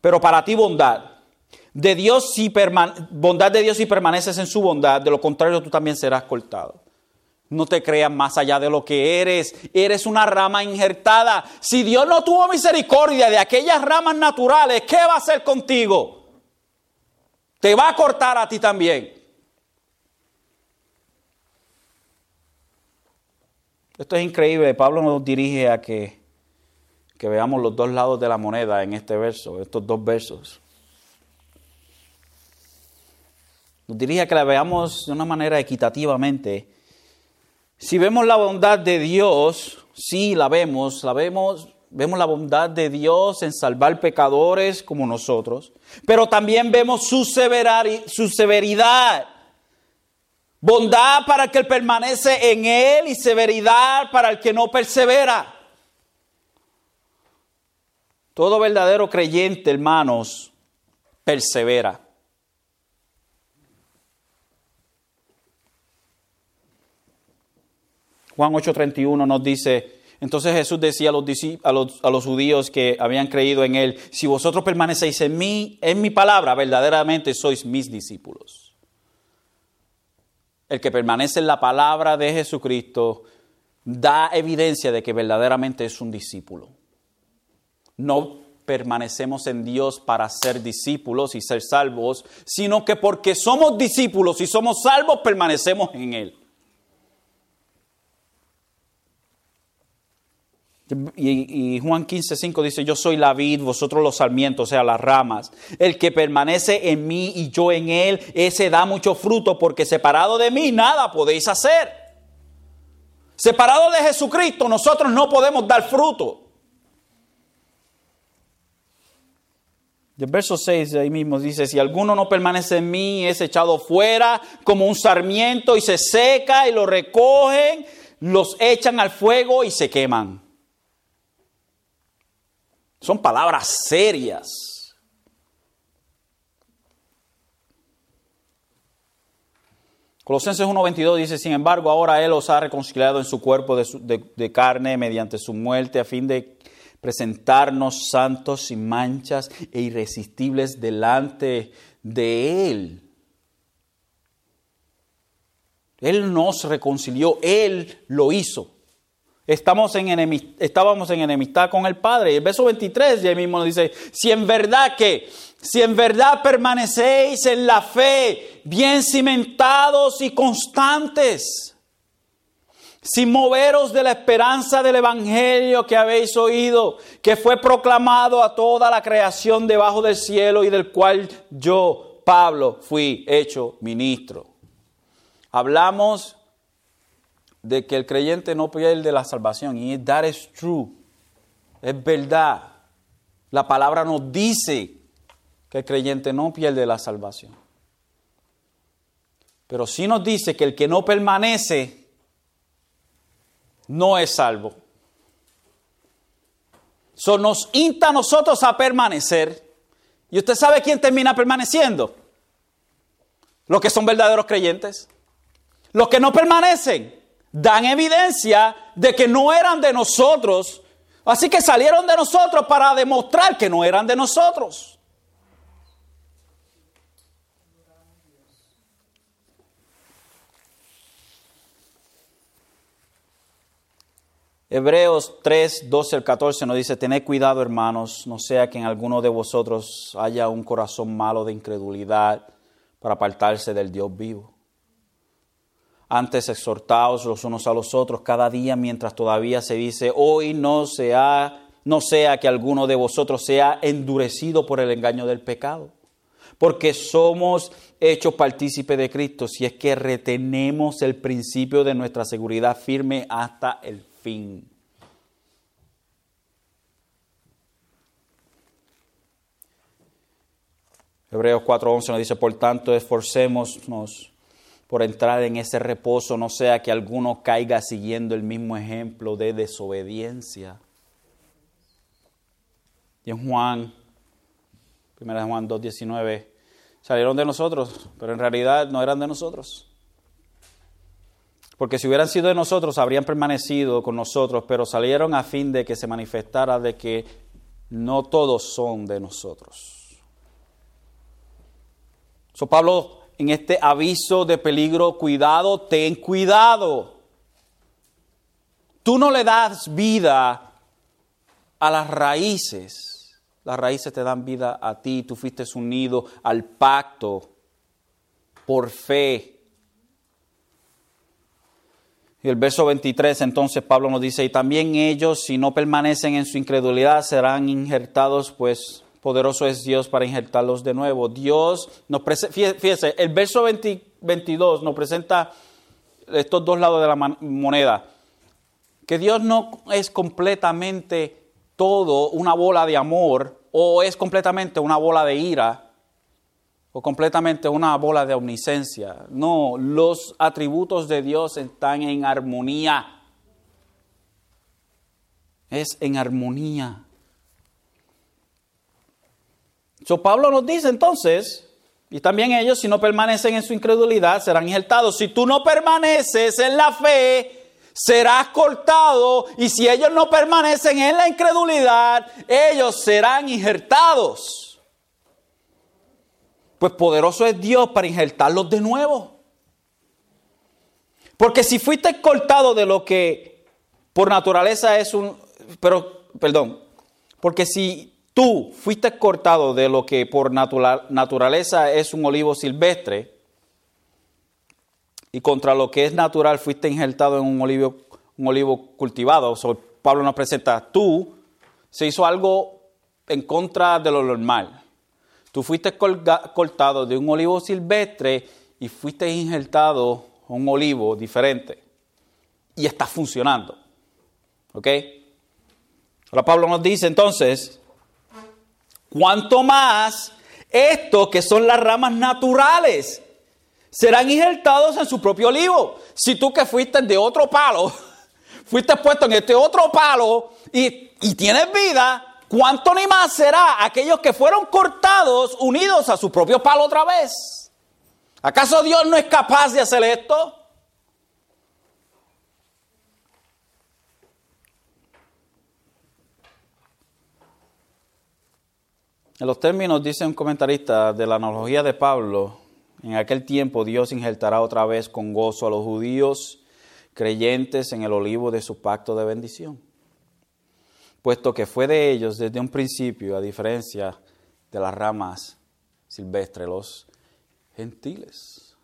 pero para ti bondad. De Dios si bondad de Dios si permaneces en su bondad, de lo contrario tú también serás cortado. No te creas más allá de lo que eres. Eres una rama injertada. Si Dios no tuvo misericordia de aquellas ramas naturales, ¿qué va a hacer contigo? Te va a cortar a ti también. Esto es increíble. Pablo nos dirige a que, que veamos los dos lados de la moneda en este verso, estos dos versos. Nos dirige a que la veamos de una manera equitativamente si vemos la bondad de Dios, sí la vemos, la vemos Vemos la bondad de Dios en salvar pecadores como nosotros, pero también vemos su, su severidad. Bondad para el que permanece en Él y severidad para el que no persevera. Todo verdadero creyente, hermanos, persevera. Juan 8:31 nos dice, entonces Jesús decía a los, a, los, a los, judíos que habían creído en Él, si vosotros permanecéis en mí, en mi palabra, verdaderamente sois mis discípulos. El que permanece en la palabra de Jesucristo da evidencia de que verdaderamente es un discípulo. No permanecemos en Dios para ser discípulos y ser salvos, sino que porque somos discípulos y somos salvos, permanecemos en Él. Y, Juan 15, 5 dice, yo soy la vid, vosotros los sarmientos, o sea, las ramas. El que permanece en mí y yo en él, ese da mucho fruto, porque separado de mí nada podéis hacer. Separado de Jesucristo, nosotros no podemos dar fruto. el verso 6 ahí mismo dice, si alguno no permanece en mí, es echado fuera como un sarmiento y se seca y lo recogen, los echan al fuego y se queman. Son palabras serias. Colosenses 1.22 dice, sin embargo, ahora Él os ha reconciliado en su cuerpo de, carne mediante su muerte a fin de presentarnos santos, sin manchas e irresistibles delante de Él. Él nos reconcilió, Él lo hizo. Estamos en estábamos en enemistad con el Padre. Y el verso 23 ya mismo nos dice, si en verdad que, si en verdad permanecéis en la fe, bien cimentados y constantes, sin moveros de la esperanza del Evangelio que habéis oído, que fue proclamado a toda la creación debajo del cielo y del cual yo, Pablo, fui hecho ministro. Hablamos de que el creyente no pierde la salvación. Y that is true. Es verdad. La palabra nos dice que el creyente no pierde la salvación. Pero sí nos dice que el que no permanece no es salvo. So nos insta a nosotros a permanecer. ¿Y usted sabe quién termina permaneciendo? Los que son verdaderos creyentes. Los que no permanecen dan evidencia de que no eran de nosotros. Así que salieron de nosotros para demostrar que no eran de nosotros. Hebreos 3, 12 al 14 nos dice, tened cuidado hermanos, no sea que en alguno de vosotros haya un corazón malo de incredulidad para apartarse del Dios vivo. Antes exhortaos los unos a los otros cada día mientras todavía se dice, hoy no sea, no sea que alguno de vosotros sea endurecido por el engaño del pecado. Porque somos hechos partícipes de Cristo si es que retenemos el principio de nuestra seguridad firme hasta el fin. Hebreos 4:11 nos dice, por tanto, esforcémonos por entrar en ese reposo, no sea que alguno caiga siguiendo el mismo ejemplo de desobediencia. Y en Juan, 1 Juan 2.19, salieron de nosotros, pero en realidad no eran de nosotros. Porque si hubieran sido de nosotros, habrían permanecido con nosotros, pero salieron a fin de que se manifestara de que no todos son de nosotros. So Pablo en este aviso de peligro, cuidado, ten cuidado. Tú no le das vida a las raíces. Las raíces te dan vida a ti. Tú fuiste unido al pacto por fe. Y el verso 23 entonces Pablo nos dice, y también ellos, si no permanecen en su incredulidad, serán injertados pues poderoso es Dios para injertarlos de nuevo. Dios nos presenta, fíjese, el verso 22 nos presenta estos dos lados de la moneda, que Dios no es completamente todo una bola de amor o es completamente una bola de ira o completamente una bola de omniscencia. No, los atributos de Dios están en armonía. Es en armonía. So Pablo nos dice entonces, y también ellos si no permanecen en su incredulidad serán injertados. Si tú no permaneces en la fe, serás cortado y si ellos no permanecen en la incredulidad, ellos serán injertados. Pues poderoso es Dios para injertarlos de nuevo. Porque si fuiste cortado de lo que por naturaleza es un, pero, perdón, porque si tú fuiste cortado de lo que por naturaleza es un olivo silvestre, y contra lo que es natural fuiste injertado en un olivo, un olivo cultivado. Pablo nos presenta, tú se hizo algo en contra de lo normal. Tú fuiste cortado de un olivo silvestre y fuiste injertado en un olivo diferente. Y está funcionando. ¿Ok? Ahora Pablo nos dice entonces, Cuanto más estos que son las ramas naturales serán injertados en su propio olivo. Si tú que fuiste de otro palo, fuiste puesto en este otro palo y, y tienes vida, ¿cuánto ni más será aquellos que fueron cortados unidos a su propio palo otra vez? ¿Acaso Dios no es capaz de hacer esto? En los términos, dice un comentarista, de la analogía de Pablo, en aquel tiempo Dios injertará otra vez con gozo a los judíos creyentes en el olivo de su pacto de bendición, puesto que fue de ellos desde un principio, a diferencia de las ramas silvestres, los gentiles.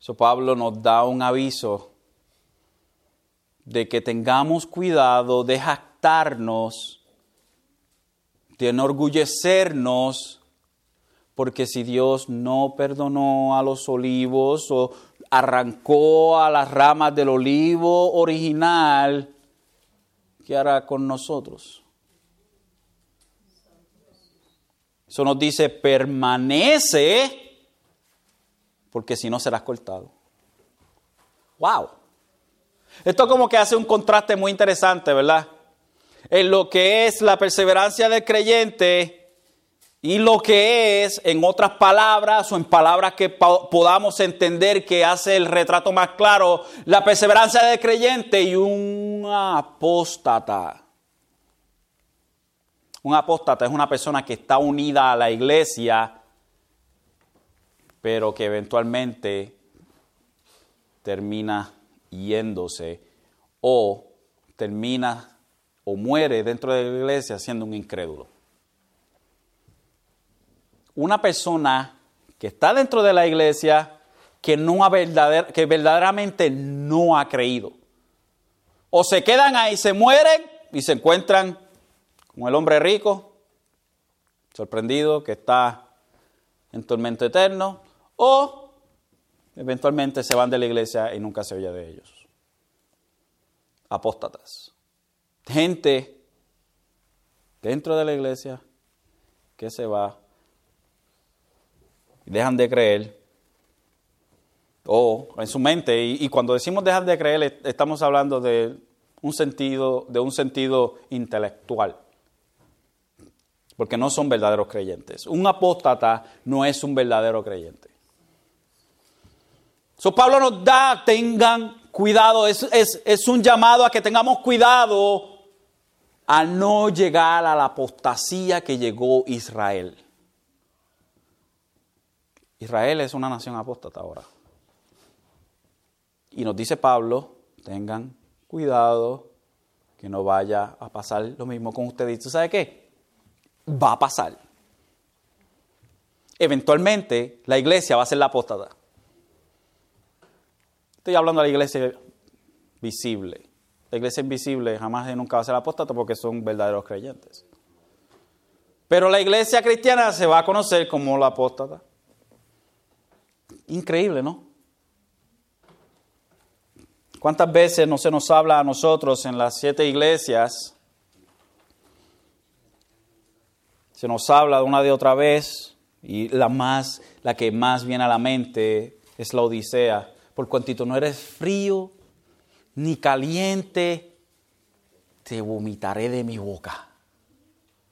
So Pablo nos da un aviso de que tengamos cuidado de jactarnos de enorgullecernos, porque si Dios no perdonó a los olivos o arrancó a las ramas del olivo original, ¿qué hará con nosotros? Eso nos dice, permanece, porque si no serás cortado. ¡Wow! Esto como que hace un contraste muy interesante, ¿verdad? En lo que es la perseverancia del creyente y lo que es, en otras palabras o en palabras que podamos entender que hace el retrato más claro, la perseverancia del creyente y un apóstata. Un apóstata es una persona que está unida a la iglesia, pero que eventualmente termina yéndose o termina o muere dentro de la iglesia siendo un incrédulo. Una persona que está dentro de la iglesia que, no ha que verdaderamente no ha creído. O se quedan ahí, se mueren y se encuentran con el hombre rico, sorprendido que está en tormento eterno, o eventualmente se van de la iglesia y nunca se oye de ellos. Apóstatas gente dentro de la iglesia que se va y dejan de creer o en su mente y, cuando decimos dejar de creer estamos hablando de un sentido de un sentido intelectual porque no son verdaderos creyentes. Un apóstata no es un verdadero creyente. So Pablo nos da, tengan cuidado, es, es un llamado a que tengamos cuidado a no llegar a la apostasía que llegó Israel. Israel es una nación apóstata ahora. Y nos dice Pablo, tengan cuidado que no vaya a pasar lo mismo con ustedes. ¿Tú sabes qué? Va a pasar. Eventualmente la iglesia va a ser la apóstata. Estoy hablando de la iglesia visible. La iglesia invisible jamás y nunca va a ser apóstata porque son verdaderos creyentes. Pero la iglesia cristiana se va a conocer como la apóstata. Increíble, ¿no? ¿Cuántas veces no se nos habla a nosotros en las siete iglesias se nos habla de una de otra vez y la más, la que más viene a la mente es la Odisea. Por cuantito no eres frío ni caliente, te vomitaré de mi boca.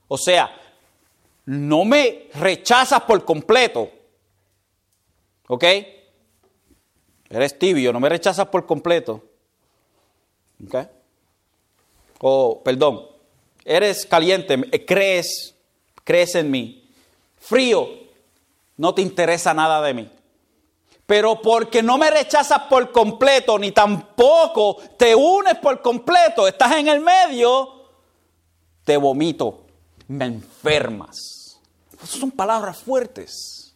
O sea, no me rechazas por completo. ¿Ok? Eres tibio, no me rechazas por completo. ¿Ok? O, perdón, eres caliente, crees, crees en mí. Frío, no te interesa nada de mí. Pero porque no me rechazas por completo, ni tampoco te unes por completo, estás en el medio, te vomito, me enfermas. Esas son palabras fuertes.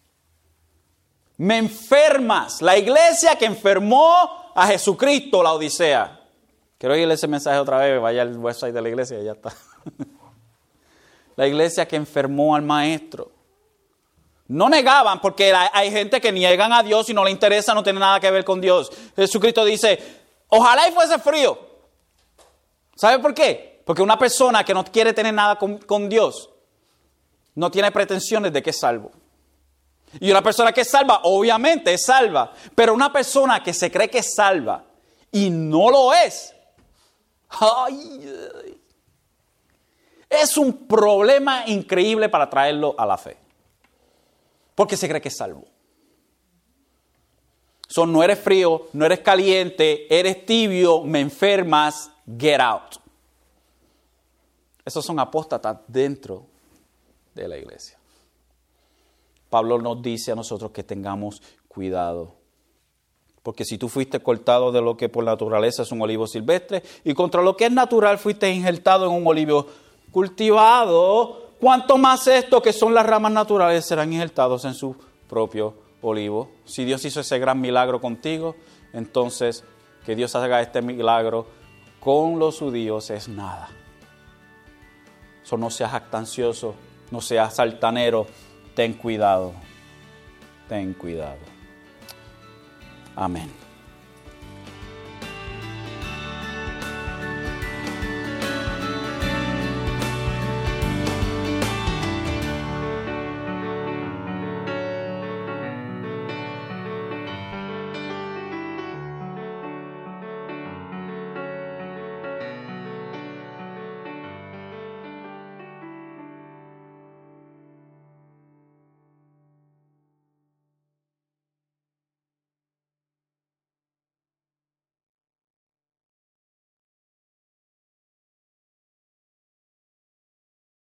Me enfermas. La iglesia que enfermó a Jesucristo, la Odisea. Quiero oírle ese mensaje otra vez, vaya al website de la iglesia y ya está. la iglesia que enfermó al maestro. No negaban, porque hay gente que niegan a Dios y no le interesa, no tiene nada que ver con Dios. Jesucristo dice, ojalá y fuese frío. ¿Sabe por qué? Porque una persona que no quiere tener nada con, Dios no tiene pretensiones de que es salvo. Y una persona que es salva, obviamente es salva. Pero una persona que se cree que es salva y no lo es, es un problema increíble para traerlo a la fe porque se cree que es salvo. Son, no eres frío, no eres caliente, eres tibio, me enfermas, get out. Esos son apóstatas dentro de la iglesia. Pablo nos dice a nosotros que tengamos cuidado. Porque si tú fuiste cortado de lo que por naturaleza es un olivo silvestre y contra lo que es natural fuiste injertado en un olivo cultivado, ¿Cuánto más esto que son las ramas naturales serán injertados en su propio olivo? Si Dios hizo ese gran milagro contigo, entonces que Dios haga este milagro con los judíos es nada. Eso no seas jactancioso, no seas altanero, ten cuidado, ten cuidado. Amén.